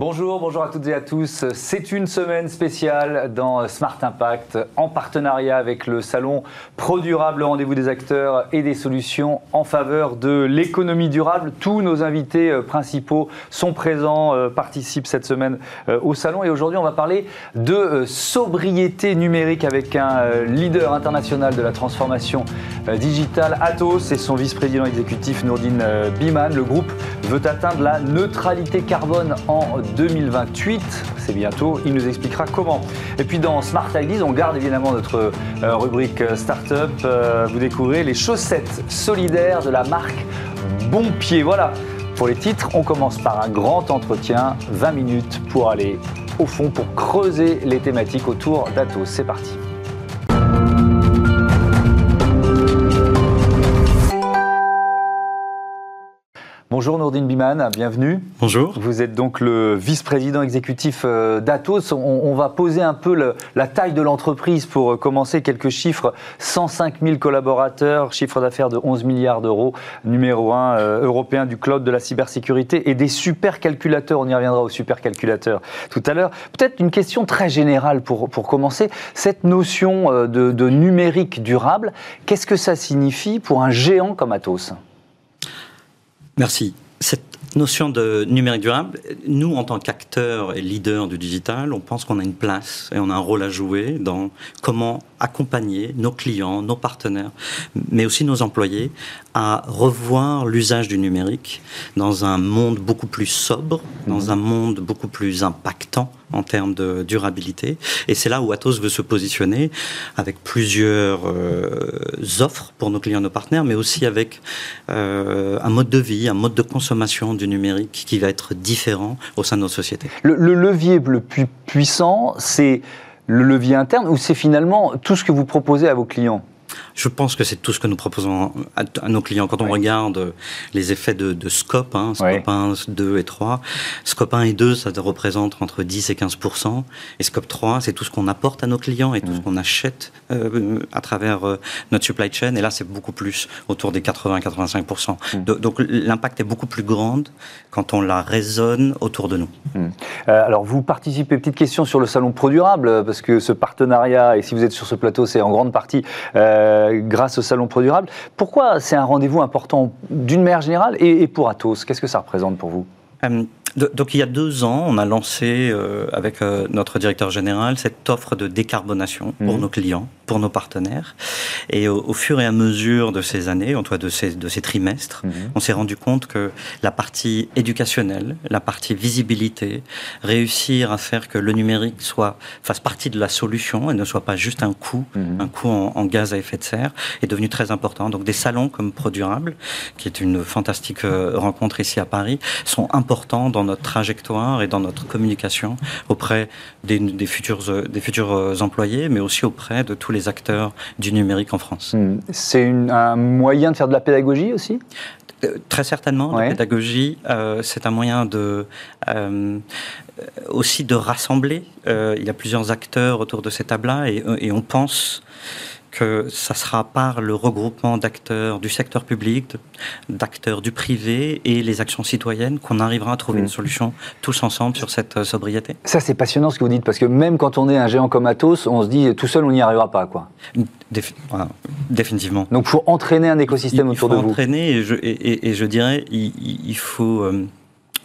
Bonjour, bonjour à toutes et à tous. C'est une semaine spéciale dans Smart Impact en partenariat avec le salon Pro Durable, rendez-vous des acteurs et des solutions en faveur de l'économie durable. Tous nos invités euh, principaux sont présents, euh, participent cette semaine euh, au salon et aujourd'hui on va parler de sobriété numérique avec un leader international de la transformation digitale, Atos, et son vice-président exécutif Nourdine Biman. Le groupe veut atteindre la neutralité carbone en 2028. C'est bientôt. Il nous expliquera comment. Et puis dans Smart Ideas, on garde évidemment notre euh, rubrique euh, Startup. Euh, vous découvrez les chaussettes solidaires de la marque Bon Pied. Voilà. Pour les titres, on commence par un grand entretien, 20 minutes pour aller au fond, pour creuser les thématiques autour d'Atos. C'est parti. Bonjour Nourdine Biman, bienvenue. Bonjour. Vous êtes donc le vice-président exécutif euh, d'Atos. On, va poser un peu la taille de l'entreprise pour euh, commencer. Quelques chiffres 105 000 collaborateurs, chiffre d'affaires de 11 milliards d'euros, numéro 1 euh, européen du cloud de la cybersécurité et des supercalculateurs. On y reviendra aux supercalculateurs tout à l'heure. Peut-être une question très générale pour, pour commencer. Cette notion de, de numérique durable, qu'est-ce que ça signifie pour un géant comme Atos? Merci. Cette notion de numérique durable, nous, en tant qu'acteurs et leaders du digital, on pense qu'on a une place et on a un rôle à jouer dans comment accompagner nos clients, nos partenaires, mais aussi nos employés à revoir l'usage du numérique dans un monde beaucoup plus sobre, dans mhm. un monde beaucoup plus impactant en termes de durabilité. Et c'est là où Atos veut se positionner avec plusieurs euh, offres pour nos clients, nos partenaires, mais aussi avec euh, un mode de vie, un mode de consommation du numérique qui va être différent au sein de nos sociétés. Le, le levier le plus puissant, c'est le levier interne ou c'est finalement tout ce que vous proposez à vos clients? Je pense que c'est tout ce que nous proposons à, nos clients. Quand on regarde les effets de, scope, hein, scope 1, 2 et 3, scope 1 et 2, ça représente entre 10 et 15% et scope 3, c'est tout ce qu'on apporte à nos clients et tout ce mm. qu'on achète euh, à travers euh, notre supply chain. Et là, c'est beaucoup plus autour des 80-85 mm. Donc l'impact est beaucoup plus grand quand on la raisonne autour de nous. Mm. Euh, alors vous participez, petite question sur le salon Pro Durable, parce que ce partenariat, et si vous êtes sur ce plateau, c'est en grande partie euh, grâce au Salon Pro Durable. Pourquoi c'est un rendez-vous important d'une manière générale et, pour Atos Qu'est-ce que ça représente pour vous? Euh, donc il y a deux ans, on a lancé euh, avec euh, notre directeur général cette offre de décarbonation pour mhm. nos clients, pour nos partenaires. Et au, fur et à mesure de ces années, en tout cas de ces, de ces trimestres, mhm. on s'est rendu compte que la partie éducationnelle, la partie visibilité, réussir à faire que le numérique soit fasse partie de la solution et ne soit pas juste un coût, mhm. un coût en, gaz à effet de serre, est devenu très important. Donc des salons comme ProDurable, qui est une fantastique euh, rencontre ici à Paris, sont importants dans notre trajectoire et dans notre communication auprès des, futurs, des futurs euh, employés, mais aussi auprès de tous les acteurs du numérique en France. Hmm. C'est un moyen de faire de la pédagogie aussi? Euh, Très certainement, la pédagogie, euh, c'est un moyen de aussi de rassembler. il y a plusieurs acteurs autour de ces tables-là et, et, on pense que ça sera par le regroupement d'acteurs du secteur public, d'acteurs du privé et les actions citoyennes qu'on arrivera à trouver une mm. solution tous ensemble sur cette euh, sobriété. Ça, c'est passionnant ce que vous dites, parce que même quand on est un géant comme Atos, on se dit tout seul, on n'y arrivera pas. Quoi. définitivement. Donc, il faut entraîner un écosystème autour de vous. Il faut entraîner, et je, et, je dirais, il, il faut... Euh,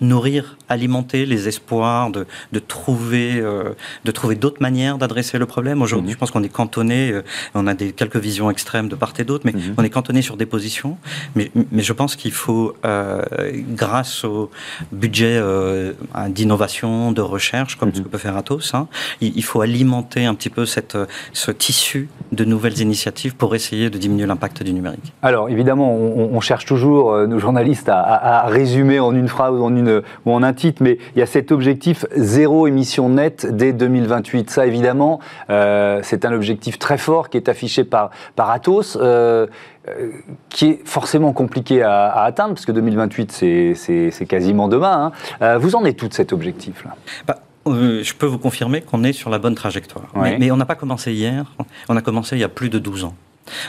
nourrir, alimenter les espoirs de, de trouver, euh, de trouver d'autres manières d'adresser le problème. Aujourd'hui, mhm. je pense qu'on est cantonné, euh, on a des, quelques visions extrêmes de part et d'autre, mais mhm. on est cantonné sur des positions. Mais, mais je pense qu'il faut, euh, grâce au budget d'innovation, de recherche, comme ce mhm. que peut faire Atos, hein, il, faut alimenter un petit peu cette, ce tissu de nouvelles initiatives pour essayer de diminuer l'impact du numérique. Alors, évidemment, on, on cherche toujours, nos journalistes, à, à, à résumer en une phrase ou en une ou en un titre, mais il y a cet objectif zéro émission nette dès 2028. Ça, évidemment, euh, c'est un objectif très fort qui est affiché par, par Atos. Euh, euh, qui est forcément compliqué à, atteindre, parce que 2028, c'est quasiment demain. Hein. vous en êtes tout de cet objectif-là? Bah, Je peux vous confirmer qu'on est sur la bonne trajectoire. Mais, mais, on n'a pas commencé hier, on a commencé il y a plus de 12 ans.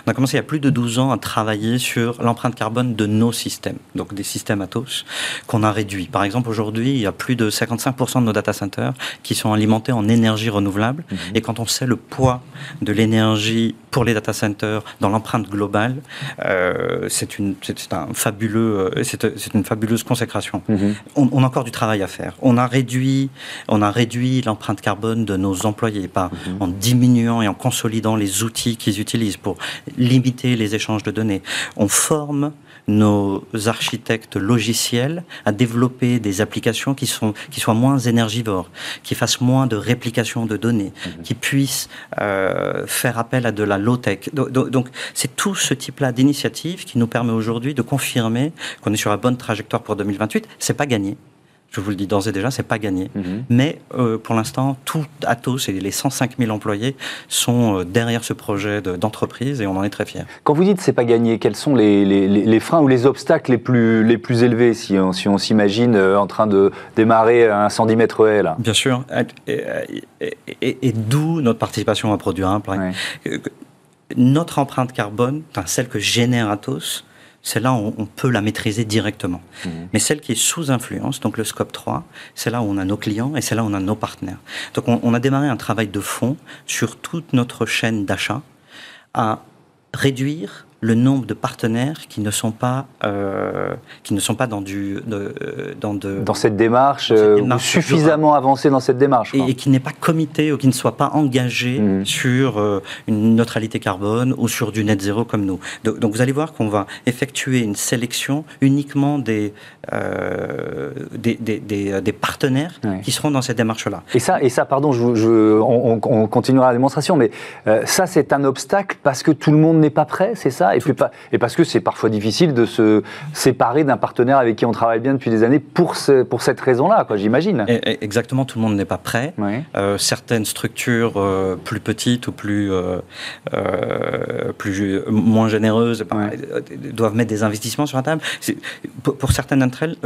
On a commencé il y a plus de 12 ans à travailler sur l'empreinte carbone de nos systèmes, donc des systèmes Atos, qu'on a réduit. Par exemple, aujourd'hui, il y a plus de 55% de nos data centers qui sont alimentés en énergie renouvelable. Mhm. Et quand on sait le poids de l'énergie pour les data centers dans l'empreinte globale, euh, c'est une, un fabuleux, euh, c'est une fabuleuse consécration. Mhm. On, a encore du travail à faire. On a réduit, on a réduit l'empreinte carbone de nos employés, pas mhm. en diminuant et en consolidant les outils qu'ils utilisent pour limiter les échanges de données. On forme nos architectes logiciels à développer des applications qui, sont, qui soient moins énergivores, qui fassent moins de réplication de données, mhm. qui puissent euh, faire appel à de la low-tech. Donc, c'est tout ce type-là d'initiative qui nous permet aujourd'hui de confirmer qu'on est sur la bonne trajectoire pour 2028. C'est pas gagné je vous le dis d'ores et déjà, c'est pas gagné. Mhm. Mais euh, pour l'instant, tout Atos et les 105 000 employés sont euh, derrière ce projet d'entreprise et on en est très fiers. Quand vous dites c'est pas gagné, quels sont les, les, freins ou les obstacles les plus, les plus élevés si on, si on s'imagine euh, en train de démarrer un 110 mètres haies là Bien sûr. Et, et, d'où notre participation à Produire un Notre empreinte carbone, celle que génère Atos, celle-là, on, peut la maîtriser directement. Mmh. Mais celle qui est sous influence, donc le scope 3, c'est là où on a nos clients et c'est là où on a nos partenaires. Donc on, on a démarré un travail de fond sur toute notre chaîne d'achat à réduire le nombre de partenaires qui ne sont pas, euh, qui ne sont pas dans, du, dans, de, dans cette démarche, euh, suffisamment avancé dans cette démarche. Et, qui n'est pas comité ou qui ne soit pas engagé mmh. sur euh, une neutralité carbone ou sur du net zéro comme nous. Donc, vous allez voir qu'on va effectuer une sélection uniquement des, des, des, des, partenaires qui seront dans cette démarche-là. Et ça, et ça pardon, je, je, on, on, continuera la démonstration, mais ça c'est un obstacle parce que tout le monde n'est pas prêt, c'est ça? Et, parce que c'est parfois difficile de se séparer d'un partenaire avec qui on travaille bien depuis des années pour, pour cette raison-là, j'imagine. Exactement, tout le monde n'est pas prêt. Euh, certaines structures euh, plus petites ou plus, euh, plus moins généreuses doivent mettre des investissements sur la table. Pour, pour certaines d'entre elles,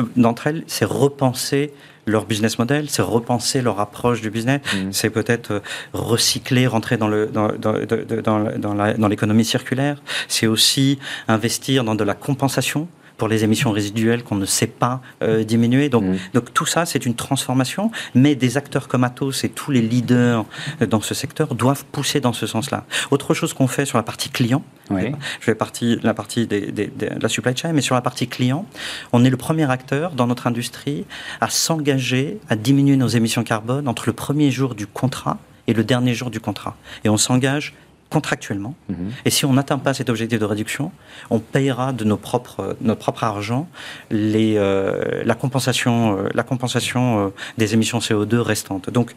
elles c'est repenser leur business model, c'est repenser leur approche du business, mm. c'est peut-être euh, recycler, rentrer dans le dans, dans, dans l'économie circulaire, c'est aussi investir dans de la compensation pour les émissions résiduelles qu'on ne sait pas euh, diminuer. Donc, mmh. donc tout ça, c'est une transformation, mais des acteurs comme Atos et tous les leaders dans ce secteur doivent pousser dans ce sens-là. Autre chose qu'on fait sur la partie client, je vais partir la partie des, de la supply chain, mais sur la partie client, on est le premier acteur dans notre industrie à s'engager à diminuer nos émissions carbone entre le premier jour du contrat et le dernier jour du contrat. Et on s'engage contractuellement. Mhm. Et si on n'atteint pas cet objectif de réduction, on payera de nos propres, notre propre argent les, euh, la compensation, euh, la compensation euh, des émissions CO2 restantes. Donc,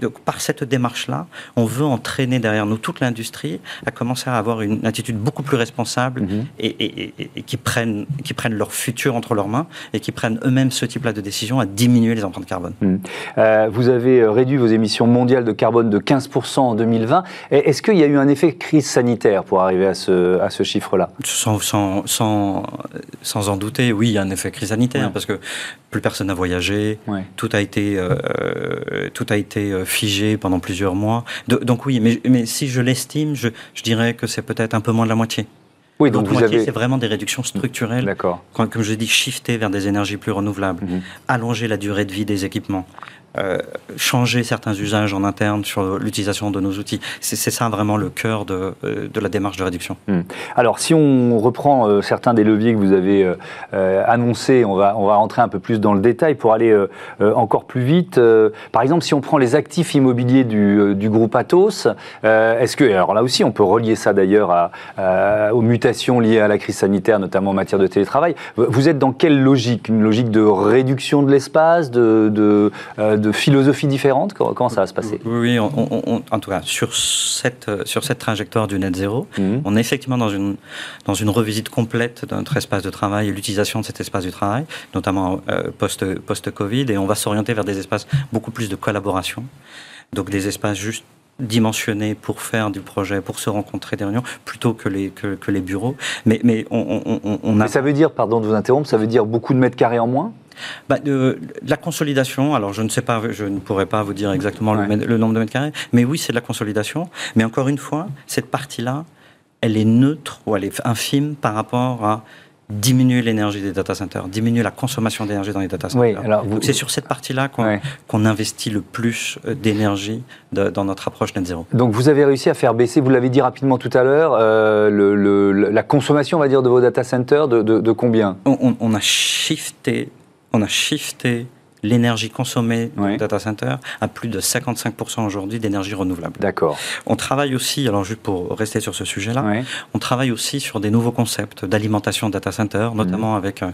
donc par cette démarche-là, on veut entraîner derrière nous toute l'industrie à commencer à avoir une attitude beaucoup plus responsable mhm. et, et, qui, prennent, qui prennent leur futur entre leurs mains et qui prennent eux-mêmes ce type-là de décision à diminuer les empreintes carbone. Mhm. vous avez réduit vos émissions mondiales de carbone de 15% en 2020. Est-ce qu'il y a eu un effet crise sanitaire pour arriver à ce, à ce chiffre-là sans, sans, sans, sans, en douter, oui, il y a un effet crise sanitaire parce que plus personne n'a voyagé, tout a été, euh, tout a été euh, figé pendant plusieurs mois. donc oui, mais, mais si je l'estime, je, je dirais que c'est peut-être un peu moins de la moitié. Oui, donc vous moitié, avez... c'est vraiment des réductions structurelles. D'accord. Comme je dit, shifter vers des énergies plus renouvelables, mhm. allonger la durée de vie des équipements, euh, changer certains usages en interne sur l'utilisation de nos outils. C'est ça vraiment le cœur de, euh, la démarche de réduction. Hmm. Alors, si on reprend euh, certains des leviers que vous avez euh, annoncés, on va, on va rentrer un peu plus dans le détail pour aller encore plus vite. par exemple, si on prend les actifs immobiliers du, groupe Atos, est-ce que, alors là aussi, on peut relier ça d'ailleurs aux mutations liées à la crise sanitaire, notamment en matière de télétravail. Vous êtes dans quelle logique? Une logique de réduction de l'espace, de de philosophies différentes Comment ça va se passer? Oui, en tout cas, sur cette, sur cette trajectoire du net zéro, mhm. on est effectivement dans une, dans une revisite complète de notre espace de travail et l'utilisation de cet espace du travail, notamment euh, post-Covid, et on va s'orienter vers des espaces beaucoup plus de collaboration, donc des espaces juste dimensionnés pour faire du projet, pour se rencontrer des réunions, plutôt que les, que, les bureaux. Mais, mais on, on a... Mais ça veut dire, pardon de vous interrompre, ça veut dire beaucoup de mètres carrés en moins? Bah, de, La consolidation, alors je ne sais pas, je ne pourrais pas vous dire exactement le, nombre de mètres carrés, mais oui, c'est de la consolidation. Mais encore une fois, cette partie-là, elle est neutre ou elle est infime par rapport à diminuer l'énergie des data centers, diminuer la consommation d'énergie dans les data centers. Oui, alors C'est sur cette partie-là qu'on investit le plus euh, d'énergie dans notre approche net zéro. Donc vous avez réussi à faire baisser, vous l'avez dit rapidement tout à l'heure, euh, le, la consommation, on va dire, de vos data centers de, de, combien? On, on, a shifté, on a shifté l'énergie consommée dans le data center à plus de 55% aujourd'hui d'énergie renouvelable. D'accord. On travaille aussi, alors juste pour rester sur ce sujet-là, on travaille aussi sur des nouveaux concepts d'alimentation data center, notamment mhm. avec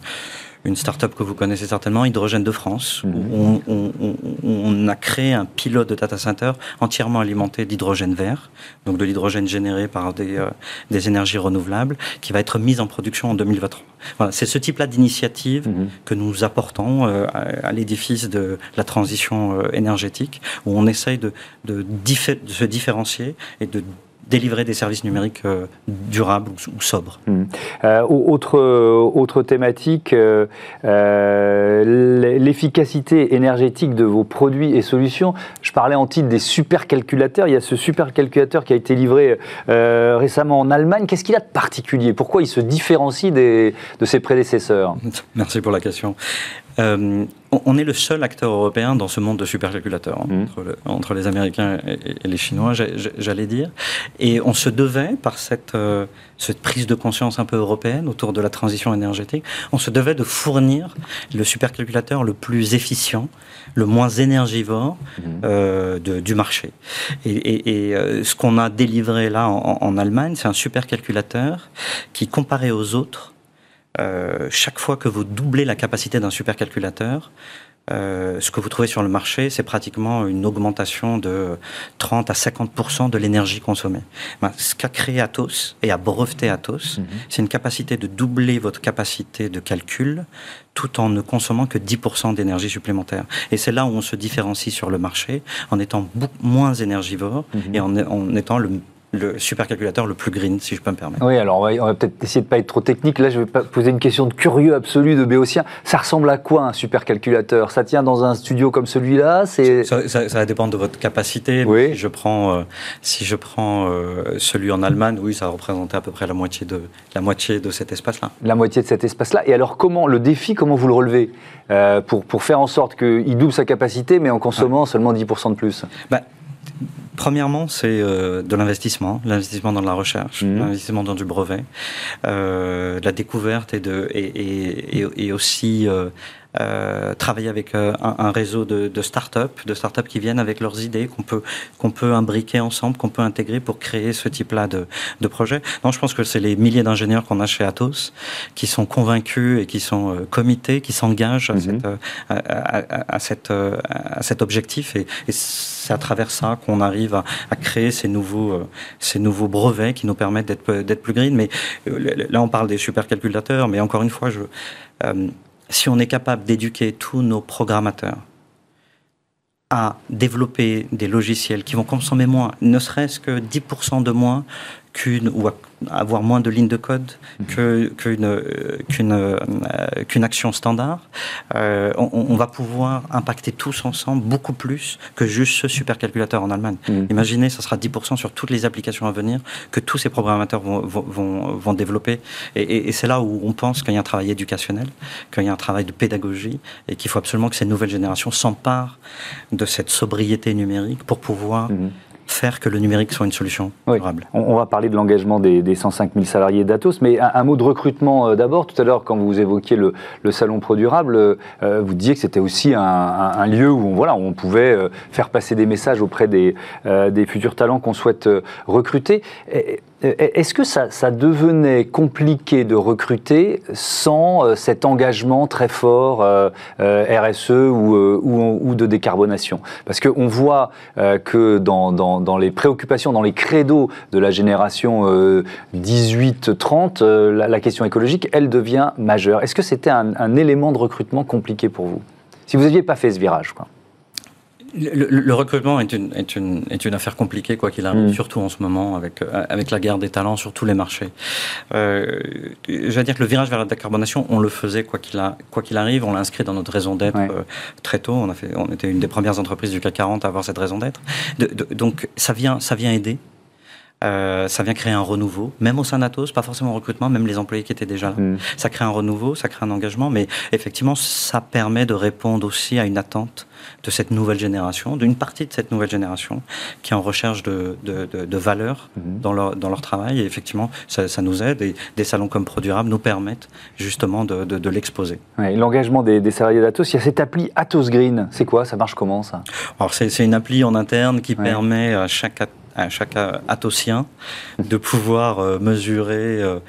une start-up que vous connaissez certainement, Hydrogène de France, où mhm. on, on, a créé un pilote de data center entièrement alimenté d'hydrogène vert, donc de l'hydrogène généré par des, euh, des, énergies renouvelables, qui va être mise en production en 2023. Voilà, c'est ce type-là d'initiative mhm. que nous apportons euh, à, l'édifice de la transition euh, énergétique, où on essaye de, de, de se différencier et de délivrer des services numériques euh, durables ou, sobres. Hmm. Euh, autre, autre thématique, euh, l'efficacité énergétique de vos produits et solutions. Je parlais en titre des supercalculateurs. Il y a ce supercalculateur qui a été livré récemment en Allemagne. Qu'est-ce qu'il a de particulier? Pourquoi il se différencie des, de ses prédécesseurs? Merci pour la question. Euh, on est le seul acteur européen dans ce monde de supercalculateurs, hein, mmh. entre, les Américains et, les Chinois, j'allais dire. Et on se devait, par cette, euh, cette prise de conscience un peu européenne autour de la transition énergétique, on se devait de fournir le supercalculateur le plus efficient, le moins énergivore mmh. euh, du marché. Et, ce qu'on a délivré là en, en Allemagne, c'est un supercalculateur qui, comparé aux autres, euh, chaque fois que vous doublez la capacité d'un supercalculateur, euh, ce que vous trouvez sur le marché, c'est pratiquement une augmentation de 30 à 50% de l'énergie consommée. Ben, ce qu'a créé Atos et a breveté Atos, mhm. c'est une capacité de doubler votre capacité de calcul tout en ne consommant que 10% d'énergie supplémentaire. Et c'est là où on se différencie sur le marché, en étant beaucoup moins énergivore mhm. et en, en étant le le supercalculateur le plus green, si je peux me permettre. Oui, alors on va, peut-être essayer de ne pas être trop technique. Là, je vais poser une question de curieux absolu de Béotien. Ça ressemble à quoi un supercalculateur? Ça tient dans un studio comme celui-là ça, ça, va dépendre de votre capacité. Oui. Si je prends, euh, si je prends euh, celui en Allemagne, oui, ça va représenter à peu près la moitié de, la moitié de cet espace-là. La moitié de cet espace-là. Et alors, comment le défi, comment vous le relevez? Euh, pour, pour faire en sorte qu'il double sa capacité, mais en consommant seulement 10% de plus? Bah, Premièrement, c'est euh, de l'investissement, l'investissement dans la recherche, mmh. l'investissement dans du brevet, euh, la découverte et, de, et, et, et aussi euh, euh, travailler avec euh, un, réseau de, de start-up, de start-up qui viennent avec leurs idées, qu'on peut, qu'on peut imbriquer ensemble, qu'on peut intégrer pour créer ce type-là de, de projet. Non, je pense que c'est les milliers d'ingénieurs qu'on a chez Atos qui sont convaincus et qui sont euh, comités, qui s'engagent à, mhm. cette, à, à, cette, à cet objectif. Et, et c'est à travers ça qu'on arrive à, à, créer ces nouveaux, ces nouveaux brevets qui nous permettent d'être, d'être plus green. Mais là, on parle des supercalculateurs, mais encore une fois, je si on est capable d'éduquer tous nos programmateurs à développer des logiciels qui vont consommer moins, ne serait-ce que 10% de moins qu'une ou avoir moins de lignes de code mhm. qu'une euh, qu'une action standard, euh, on, va pouvoir impacter tous ensemble beaucoup plus que juste ce supercalculateur en Allemagne. Mhm. Imaginez, ça sera 10% sur toutes les applications à venir que tous ces programmateurs vont, vont, vont développer. Et, et c'est là où on pense qu'il y a un travail éducationnel, qu'il y a un travail de pédagogie et qu'il faut absolument que ces nouvelles générations s'emparent de cette sobriété numérique pour pouvoir mhm faire que le numérique soit une solution durable. On, va parler de l'engagement des, 105 000 salariés d'Atos, mais un, mot de recrutement euh, d'abord. Tout à l'heure, quand vous évoquiez le, salon Pro Durable, euh, vous disiez que c'était aussi un, lieu où on, voilà, on pouvait euh, faire passer des messages auprès des, des futurs talents qu'on souhaite recruter. Est-ce que ça, devenait compliqué de recruter sans euh, cet engagement très fort euh, RSE ou, de décarbonation? Parce qu'on voit que dans, les préoccupations, dans les credos de la génération 18-30, la, question écologique, elle devient majeure. Est-ce que c'était un, un, élément de recrutement compliqué pour vous? Si vous n'aviez pas fait ce virage. Le, recrutement est une, est, une, est une affaire compliquée, quoi qu'il arrive, mm. surtout en ce moment, avec, euh, avec la guerre des talents sur tous les marchés. Euh, je vais dire que le virage vers la décarbonation, on le faisait quoi qu'il qu'il arrive, on l'a inscrit dans notre raison d'être euh, très tôt. On, a fait, on était une des premières entreprises du CAC 40 à avoir cette raison d'être. donc ça vient, ça vient aider. Ça vient créer un renouveau, même au sein d'Atos, pas forcément recrutement, même les employés qui étaient déjà là. Mm. Ça crée un renouveau, ça crée un engagement, mais effectivement, ça permet de répondre aussi à une attente de cette nouvelle génération, d'une partie de cette nouvelle génération qui est en recherche de, de, valeurs mhm. dans, leur, dans leur travail. Et effectivement, ça, nous aide et des salons comme ProDurable nous permettent justement de, l'exposer. L'engagement des, salariés d'Atos, il y a cette appli Atos Green. C'est quoi? Ça marche comment ça? Alors c'est une appli en interne qui permet à chaque à chaque atosien de pouvoir euh, mesurer euh,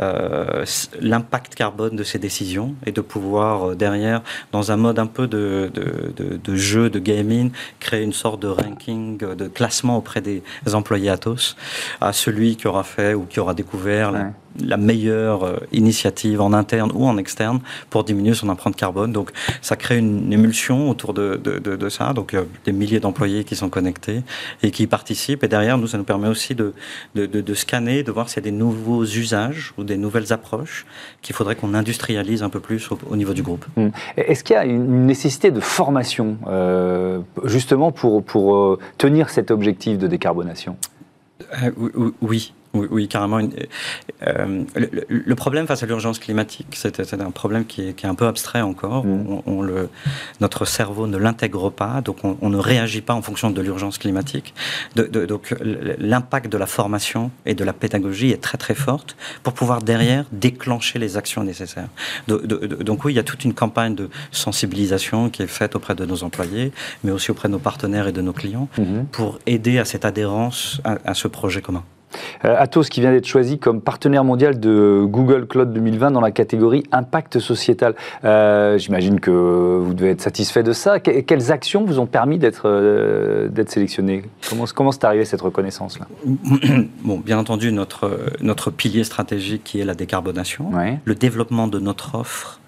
euh, l'impact carbone de ses décisions et de pouvoir derrière, dans un mode un peu de, de, jeu, de gaming, créer une sorte de ranking, de classement auprès des employés Atos à celui qui aura fait ou qui aura découvert la meilleure euh, initiative en interne ou en externe pour diminuer son empreinte carbone. Donc ça crée une émulsion autour de, de, ça. Donc il y a des milliers d'employés qui sont connectés et qui participent. Et derrière, nous, ça nous permet aussi de, de scanner, de voir s'il y a des nouveaux usages ou des nouvelles approches qu'il faudrait qu'on industrialise un peu plus au, niveau du groupe. Hum. Est-ce qu'il y a une nécessité de formation euh, justement pour, pour euh, tenir cet objectif de décarbonation? Oui, oui, oui, carrément. Euh, le, problème face à l'urgence climatique, c'est un problème qui est, un peu abstrait encore. Mm. On, le, notre cerveau ne l'intègre pas, donc on, ne réagit pas en fonction de l'urgence climatique. De, donc l'impact de la formation et de la pédagogie est très très forte pour pouvoir derrière déclencher les actions nécessaires. donc oui, il y a toute une campagne de sensibilisation qui est faite auprès de nos employés, mais aussi auprès de nos partenaires et de nos clients, mm-hmm. pour aider à cette adhérence à ce projet commun. Euh, Atos qui vient d'être choisi comme partenaire mondial de Google Cloud 2020 dans la catégorie impact sociétal. Euh, j'imagine que vous devez être satisfait de ça. quelles actions vous ont permis d'être euh, sélectionné? Comment comment c'est arrivé cette reconnaissance là Bon, bien entendu notre notre pilier stratégique qui est la décarbonation, le développement de notre offre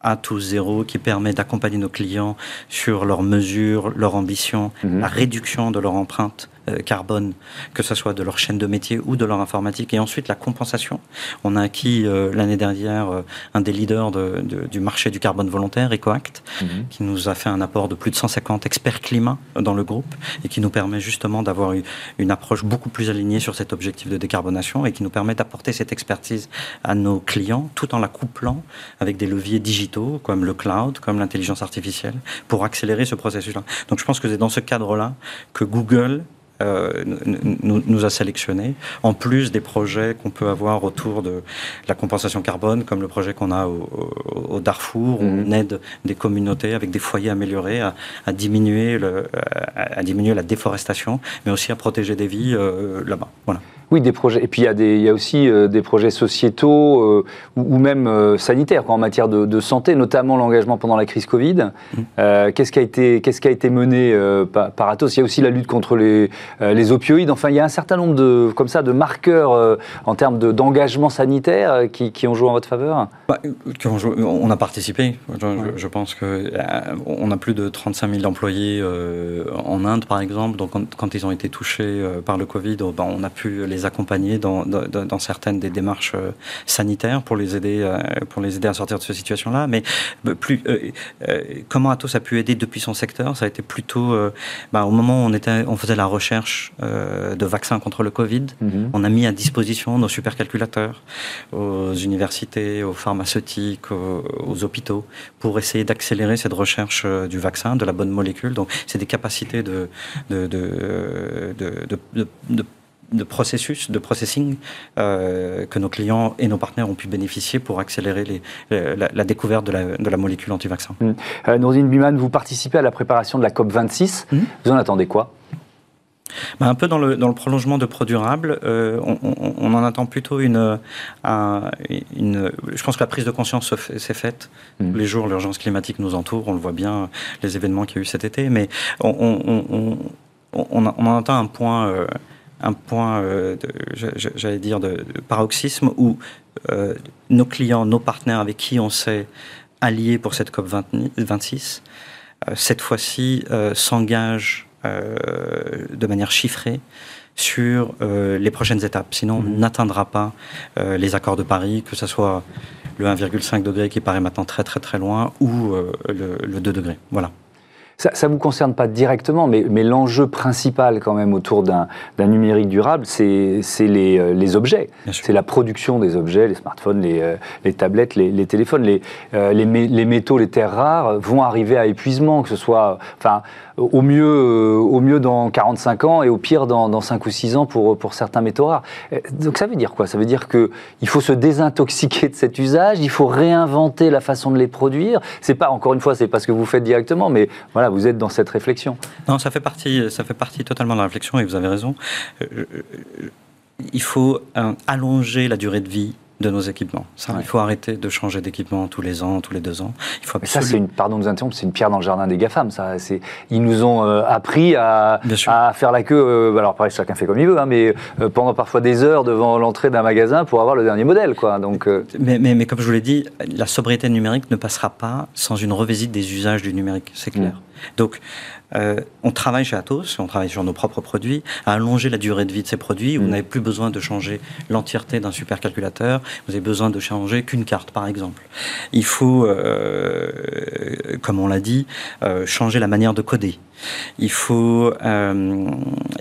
à tout zéro qui permet d'accompagner nos clients sur leurs mesures, leurs ambitions, mhm. la réduction de leur empreinte carbone, que ce soit de leur chaîne de métier ou de leur informatique, et ensuite la compensation. On a acquis euh, l'année dernière euh, un des leaders de, du marché du carbone volontaire, EcoAct, mhm. qui nous a fait un apport de plus de 150 experts climat dans le groupe et qui nous permet justement d'avoir une approche beaucoup plus alignée sur cet objectif de décarbonation et qui nous permet d'apporter cette expertise à nos clients tout en la couplant avec des leviers digitaux comme le cloud, comme l'intelligence artificielle, pour accélérer ce processus-là. Donc je pense que c'est dans ce cadre-là que Google euh, nous, nous, a sélectionnés, en plus des projets qu'on peut avoir autour de la compensation carbone, comme le projet qu'on a au, Darfour, où mhm. on aide des communautés avec des foyers améliorés à, à diminuer, le, à, diminuer la déforestation, mais aussi à protéger des vies euh, là-bas. Voilà. Oui, des projets. Et puis il y a, des, il y a aussi euh, des projets sociétaux euh, ou, même euh, sanitaires en matière de, santé, notamment l'engagement pendant la crise Covid. Mmh. qu'est-ce qui a été, qu'est-ce qui a été mené par, Atos? Il y a aussi la lutte contre les, les, opioïdes. Enfin, il y a un certain nombre de, comme ça, de marqueurs en termes d'engagement sanitaire qui, qui, ont joué en votre faveur? Bah, on a participé. Je, pense que on a plus de 35 000 employés en Inde, par exemple. Donc quand, ils ont été touchés par le Covid, oh, ben, on a pu les les accompagner dans, dans, certaines des démarches euh, sanitaires pour les aider, euh, pour les aider à sortir de cette situation-là. Mais euh, plus, comment Atos a pu aider depuis son secteur? Ça a été plutôt bah, au moment où on, était, on faisait la recherche de vaccins contre le Covid. Mhm. On a mis à disposition nos supercalculateurs aux universités, aux pharmaceutiques, aux, hôpitaux pour essayer d'accélérer cette recherche du vaccin, de la bonne molécule. Donc, c'est des capacités de, de, de, de de processus, de processing euh, que nos clients et nos partenaires ont pu bénéficier pour accélérer les, la, découverte de la, de la molécule anti-vaccin. Mmh. Euh, Nourdine Biman, vous participez à la préparation de la COP26. Mmh. Vous en attendez quoi? Ben, un peu dans le, dans le prolongement de ProDurable, euh, on, on, en attend plutôt une, une, Je pense que la prise de conscience s'est faite. Mmh. les jours, l'urgence climatique nous entoure, on le voit bien, les événements qu'il y a eu cet été, mais on, on en attend un point euh, un point, euh, j'allais dire, de, paroxysme où euh, nos clients, nos partenaires avec qui on s'est alliés pour cette COP 26, euh, cette fois-ci s'engagent de manière chiffrée sur les prochaines étapes. Sinon, on mmh. n'atteindra pas les accords de Paris, que ce soit le 1,5 degré qui paraît maintenant très très très loin ou le, le 2 degrés. Voilà. Ça ne vous concerne pas directement, mais, mais l'enjeu principal quand même autour d'un numérique durable, c'est les, euh, les, objets. C'est la production des objets, les smartphones, les, euh, les tablettes, les, les, téléphones. Les, euh, les, métaux, les terres rares vont arriver à épuisement, que ce soit enfin, au, mieux, au mieux dans 45 ans et au pire dans, dans 5 ou 6 ans pour, pour certains métaux rares. Donc ça veut dire quoi? Ça veut dire qu'il faut se désintoxiquer de cet usage, il faut réinventer la façon de les produire. C'est pas, encore une fois, c'est pas ce que vous faites directement, mais voilà, vous êtes dans cette réflexion. Non, ça fait partie, ça fait partie totalement de la réflexion et vous avez raison. Euh, euh, il faut euh, allonger la durée de vie de nos équipements. Ça, Il faut arrêter de changer d'équipement tous les ans, tous les deux ans. Il faut ça, c'est une, pardon de vous interrompre, c'est une pierre dans le jardin des GAFAM. Ça, c'est, ils nous ont appris à, à, faire la queue. alors, pareil, chacun fait comme il veut, hein, mais pendant parfois des heures devant l'entrée d'un magasin pour avoir le dernier modèle, quoi. Donc, mais, mais, mais, comme je vous l'ai dit, la sobriété numérique ne passera pas sans une revisite des usages du numérique, c'est clair. Mm. Donc, euh, on travaille chez Atos, on travaille sur nos propres produits, à allonger la durée de vie de ces produits. Vous mm. n'avez plus besoin de changer l'entièreté d'un supercalculateur. Vous avez besoin de changer qu'une carte, par exemple. Il faut, euh, comme on l'a dit, euh, changer la manière de coder. Il faut,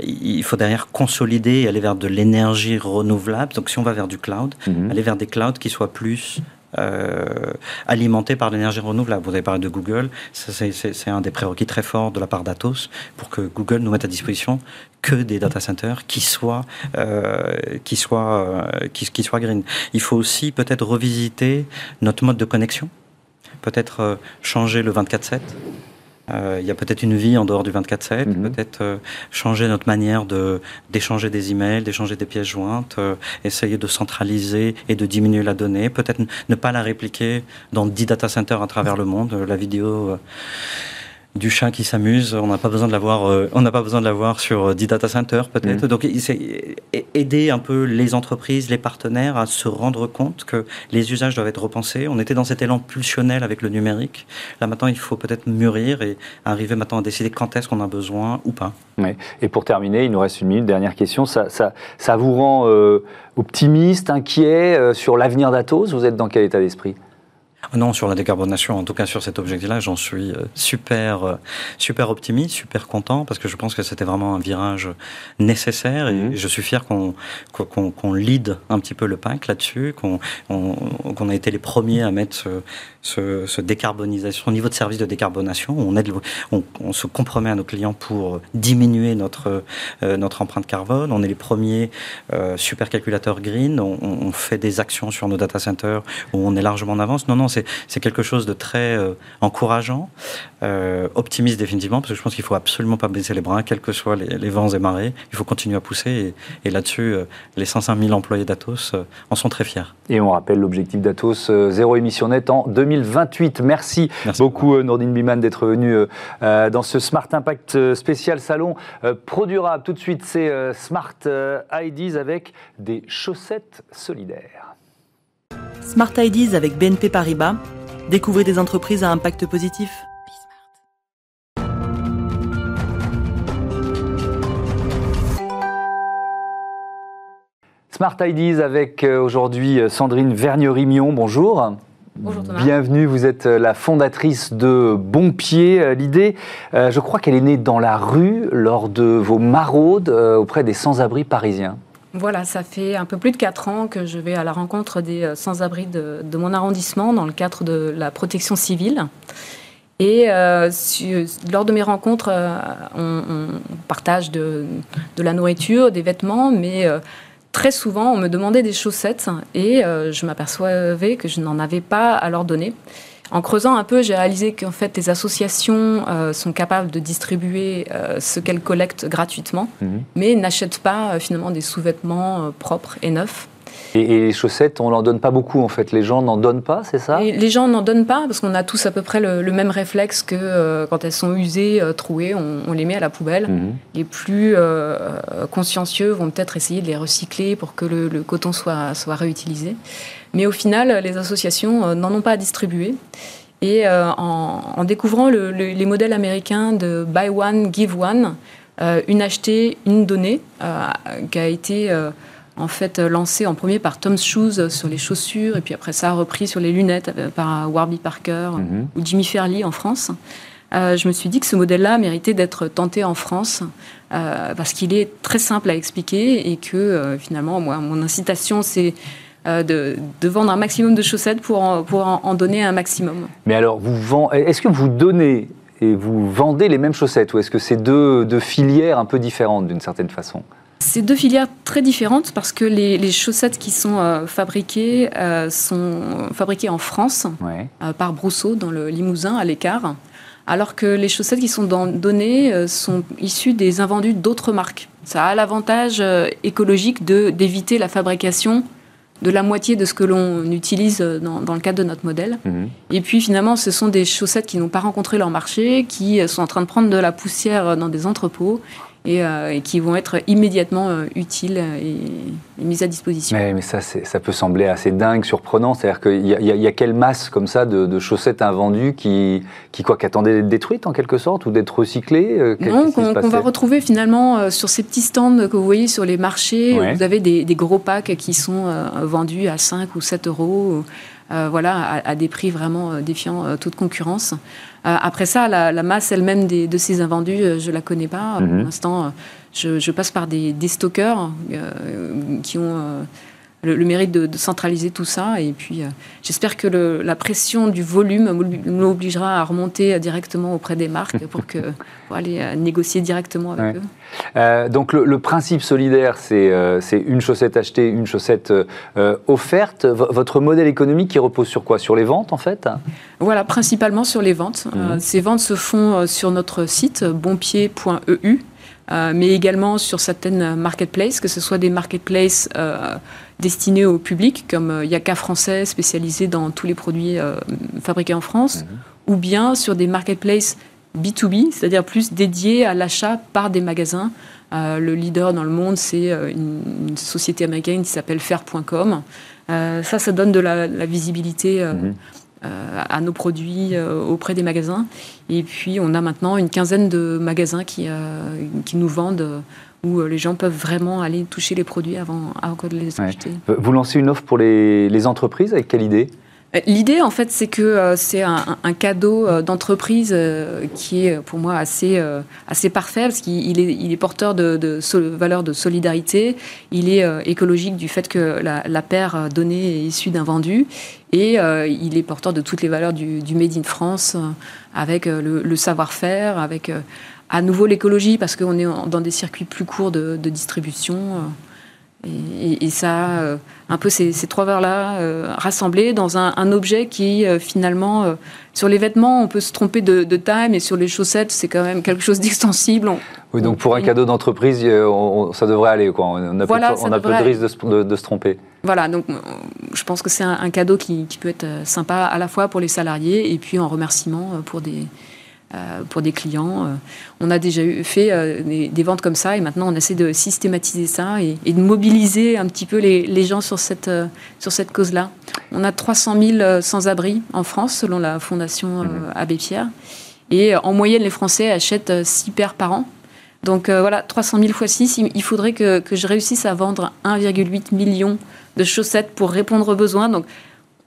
il faut derrière consolider et aller vers de l'énergie renouvelable. Donc, si on va vers du cloud, mm-hmm. aller vers des clouds qui soient plus euh, alimenté par l'énergie renouvelable. Vous avez parlé de Google, c'est un des prérequis très forts de la part d'Atos pour que Google nous mette à disposition que des data centers qui soient, euh, euh, qui, qui soient green. Il faut aussi peut-être revisiter notre mode de connexion, peut-être changer le 24/7. Euh, il y a peut-être une vie en dehors du 24/7, mhm. peut-être euh, changer notre manière de d'échanger des emails, d'échanger des pièces jointes, euh, essayer de centraliser et de diminuer la donnée, peut-être ne pas la répliquer dans 10 data centers à travers le monde. La vidéo du chat qui s'amuse, on n'a pas besoin de l'avoir, euh, on n'a pas besoin de l'avoir sur 10 euh, data centers peut-être. Mm. Donc, c'est aider un peu les entreprises, les partenaires à se rendre compte que les usages doivent être repensés. On était dans cet élan pulsionnel avec le numérique. Là maintenant, il faut peut-être mûrir et arriver maintenant à décider quand est-ce qu'on a besoin ou pas. Oui. Et pour terminer, il nous reste une minute. Dernière question. Ça, ça, ça vous rend euh, optimiste, inquiet sur l'avenir d'Atos? Vous êtes dans quel état d'esprit? Non, sur la décarbonation, en tout cas sur cet objectif-là, j'en suis euh, super, euh, super optimiste, super content, parce que je pense que c'était vraiment un virage nécessaire et mhm. je suis fier qu'on qu'on lead un petit peu le pack là-dessus, qu'on qu'on a été les premiers à mettre ce, ce, décarbonisation, niveau de service de décarbonation. On, aide, on, se compromet à nos clients pour diminuer notre, euh, notre empreinte carbone. On est les premiers euh, supercalculateurs green. On, fait des actions sur nos data centers où on est largement en avance. Non, non, c'est quelque chose de très euh, encourageant, optimiste définitivement, parce que je pense qu'il faut absolument pas baisser les bras, quels que soient les, vents et marées. Il faut continuer à pousser. Et, là-dessus, les 105 000 employés d'Atos en sont très fiers. Et on rappelle l'objectif d'Atos, zéro émission nette en 2028. Merci, beaucoup, Nordine Biman, d'être venu dans ce Smart Impact spécial salon Produrable. Tout de suite, c'est Smart IDs avec des chaussettes solidaires. Smart Ideas avec BNP Paribas. Découvrez des entreprises à impact positif. Smart Ideas avec euh, aujourd'hui euh, Sandrine Vergnery-Mion. Bonjour. Bonjour Thomas. Bienvenue, vous êtes euh, la fondatrice de Bon Pied. L'idée, je crois qu'elle est née dans la rue lors de vos maraudes auprès des sans-abri parisiens. Voilà, ça fait un peu plus de 4 ans que je vais à la rencontre des euh, sans-abri de, mon arrondissement dans le cadre de la protection civile. Et euh, lors de mes rencontres, euh, on, partage de, la nourriture, des vêtements, mais très souvent, on me demandait des chaussettes et je m'apercevais que je n'en avais pas à leur donner. En creusant un peu, j'ai réalisé qu'en fait, les associations euh, sont capables de distribuer euh, ce qu'elles collectent gratuitement, mhm. mais n'achètent pas euh, finalement des sous-vêtements propres et neufs. Et, les chaussettes, on n'en donne pas beaucoup en fait. Les gens n'en donnent pas, c'est ça? Les gens n'en donnent pas parce qu'on a tous à peu près le, même réflexe que quand elles sont usées, trouées, on, les met à la poubelle. Mhm. Les plus consciencieux vont peut-être essayer de les recycler pour que le, coton soit, soit réutilisé. Mais au final, les associations euh, n'en ont pas à distribuer. Et euh, en, découvrant les modèles américains de Buy One, Give One, euh, une achetée, une donnée, qui a été en fait lancé en premier par Tom's Shoes sur les chaussures, et puis après ça repris sur les lunettes par Warby Parker mm-hmm. ou Jimmy Fairley en France. je me suis dit que ce modèle-là méritait d'être tenté en France parce qu'il est très simple à expliquer et que finalement, moi, mon incitation, c'est de, vendre un maximum de chaussettes pour en, pour en, donner un maximum. Mais alors, vous est-ce que vous donnez et vous vendez les mêmes chaussettes ou est-ce que c'est deux, deux filières un peu différentes d'une certaine façon? C'est deux filières très différentes parce que les, chaussettes qui sont euh, fabriquées euh, sont fabriquées en France euh, par Brousseau dans le Limousin à l'écart, alors que les chaussettes qui sont données sont issues des invendus d'autres marques. Ça a l'avantage écologique d'éviter la fabrication de la moitié de ce que l'on utilise dans, le cadre de notre modèle. Mhm. Et puis finalement, ce sont des chaussettes qui n'ont pas rencontré leur marché, qui sont en train de prendre de la poussière dans des entrepôts euh, et, qui vont être immédiatement euh, utiles et, mises à disposition. Mais, mais ça, ça peut sembler assez dingue, surprenant. C'est-à-dire qu'il y, y, a quelle masse comme ça de, chaussettes invendues qui, qui, quoi, qui attendaient d'être détruites en quelque sorte ou d'être recyclées euh, Non, qu'on va retrouver finalement sur ces petits stands que vous voyez sur les marchés. Vous avez des, des, gros packs qui sont vendus à 5 ou 7 euros. Euh, voilà, à, des prix vraiment euh, défiant euh, toute concurrence. après ça, la, masse elle-même de ces invendus, je la connais pas. Pour mhm. l'instant, je, passe par des, des stockeurs qui ont le, mérite de, centraliser tout ça. Et puis, euh, j'espère que la pression du volume m'obligera à remonter directement auprès des marques pour, que, pour aller euh, négocier directement avec eux. Euh, donc, le, principe solidaire, c'est une chaussette achetée, une chaussette offerte. votre modèle économique, qui repose sur quoi? Sur les ventes, en fait? Voilà, principalement sur les ventes. Mhm. ces ventes se font sur notre site bonpied.eu. mais également sur certaines marketplaces, que ce soit des marketplaces destinés au public, comme euh, Yaka français spécialisé dans tous les produits euh, fabriqués en France, mhm. ou bien sur des marketplaces B2B, c'est-à-dire plus dédiés à l'achat par des magasins. Euh, le leader dans le monde, c'est une, société américaine qui s'appelle Fair.com. ça, ça donne de la, visibilité mhm. À nos produits auprès des magasins. Et puis, on a maintenant une quinzaine de magasins qui, qui nous vendent où euh, les gens peuvent vraiment aller toucher les produits avant, avant de les acheter. Vous lancez une offre pour les, les entreprises avec quelle idée? euh, L'idée, en fait, c'est que euh, c'est un, cadeau d'entreprise qui est pour moi assez, assez parfait parce qu'il est, il est porteur de, valeurs de solidarité, il est écologique du fait que la, paire donnée est issue d'un vendu et il est porteur de toutes les valeurs du, Made in France avec le savoir-faire, avec à nouveau l'écologie, parce qu'on est dans des circuits plus courts de, distribution. Euh, et, ça, euh, un peu ces, trois valeurs-là euh, rassemblées dans un, objet qui, finalement, sur les vêtements, on peut se tromper de, taille, mais sur les chaussettes, c'est quand même quelque chose d'extensible. Oui, donc pour un cadeau d'entreprise, ça devrait aller. Quoi. On a, peu, on a peu de risque de, se tromper. Voilà, donc je pense que c'est un, cadeau qui, qui, peut être sympa à la fois pour les salariés et puis en remerciement pour des, euh, pour des clients. Euh, on a déjà eu, fait euh, des, ventes comme ça et maintenant on essaie de systématiser ça et, de mobiliser un petit peu les, gens sur cette, sur cette cause-là. On a 300 000 sans-abri en France selon la Fondation mmh. Abbé Pierre. Et en moyenne, les Français achètent 6 paires par an. Donc voilà, 300 000 fois 6, il faudrait que, que je réussisse à vendre 1,8 million de chaussettes pour répondre aux besoins. Donc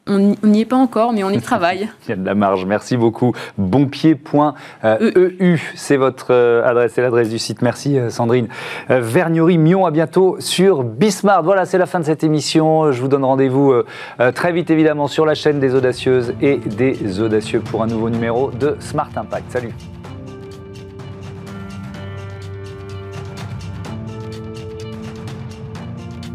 on n'y est pas encore, mais on y travaille. Il y a de la marge. Merci beaucoup. Bonpied.eu, c'est votre euh, adresse, c'est l'adresse du site. Merci euh, Sandrine. Euh, Vergnerie Mion, à bientôt sur Bismart. Voilà, c'est la fin de cette émission. Je vous donne rendez-vous très vite évidemment sur la chaîne des audacieuses et des audacieux pour un nouveau numéro de Smart Impact. Salut.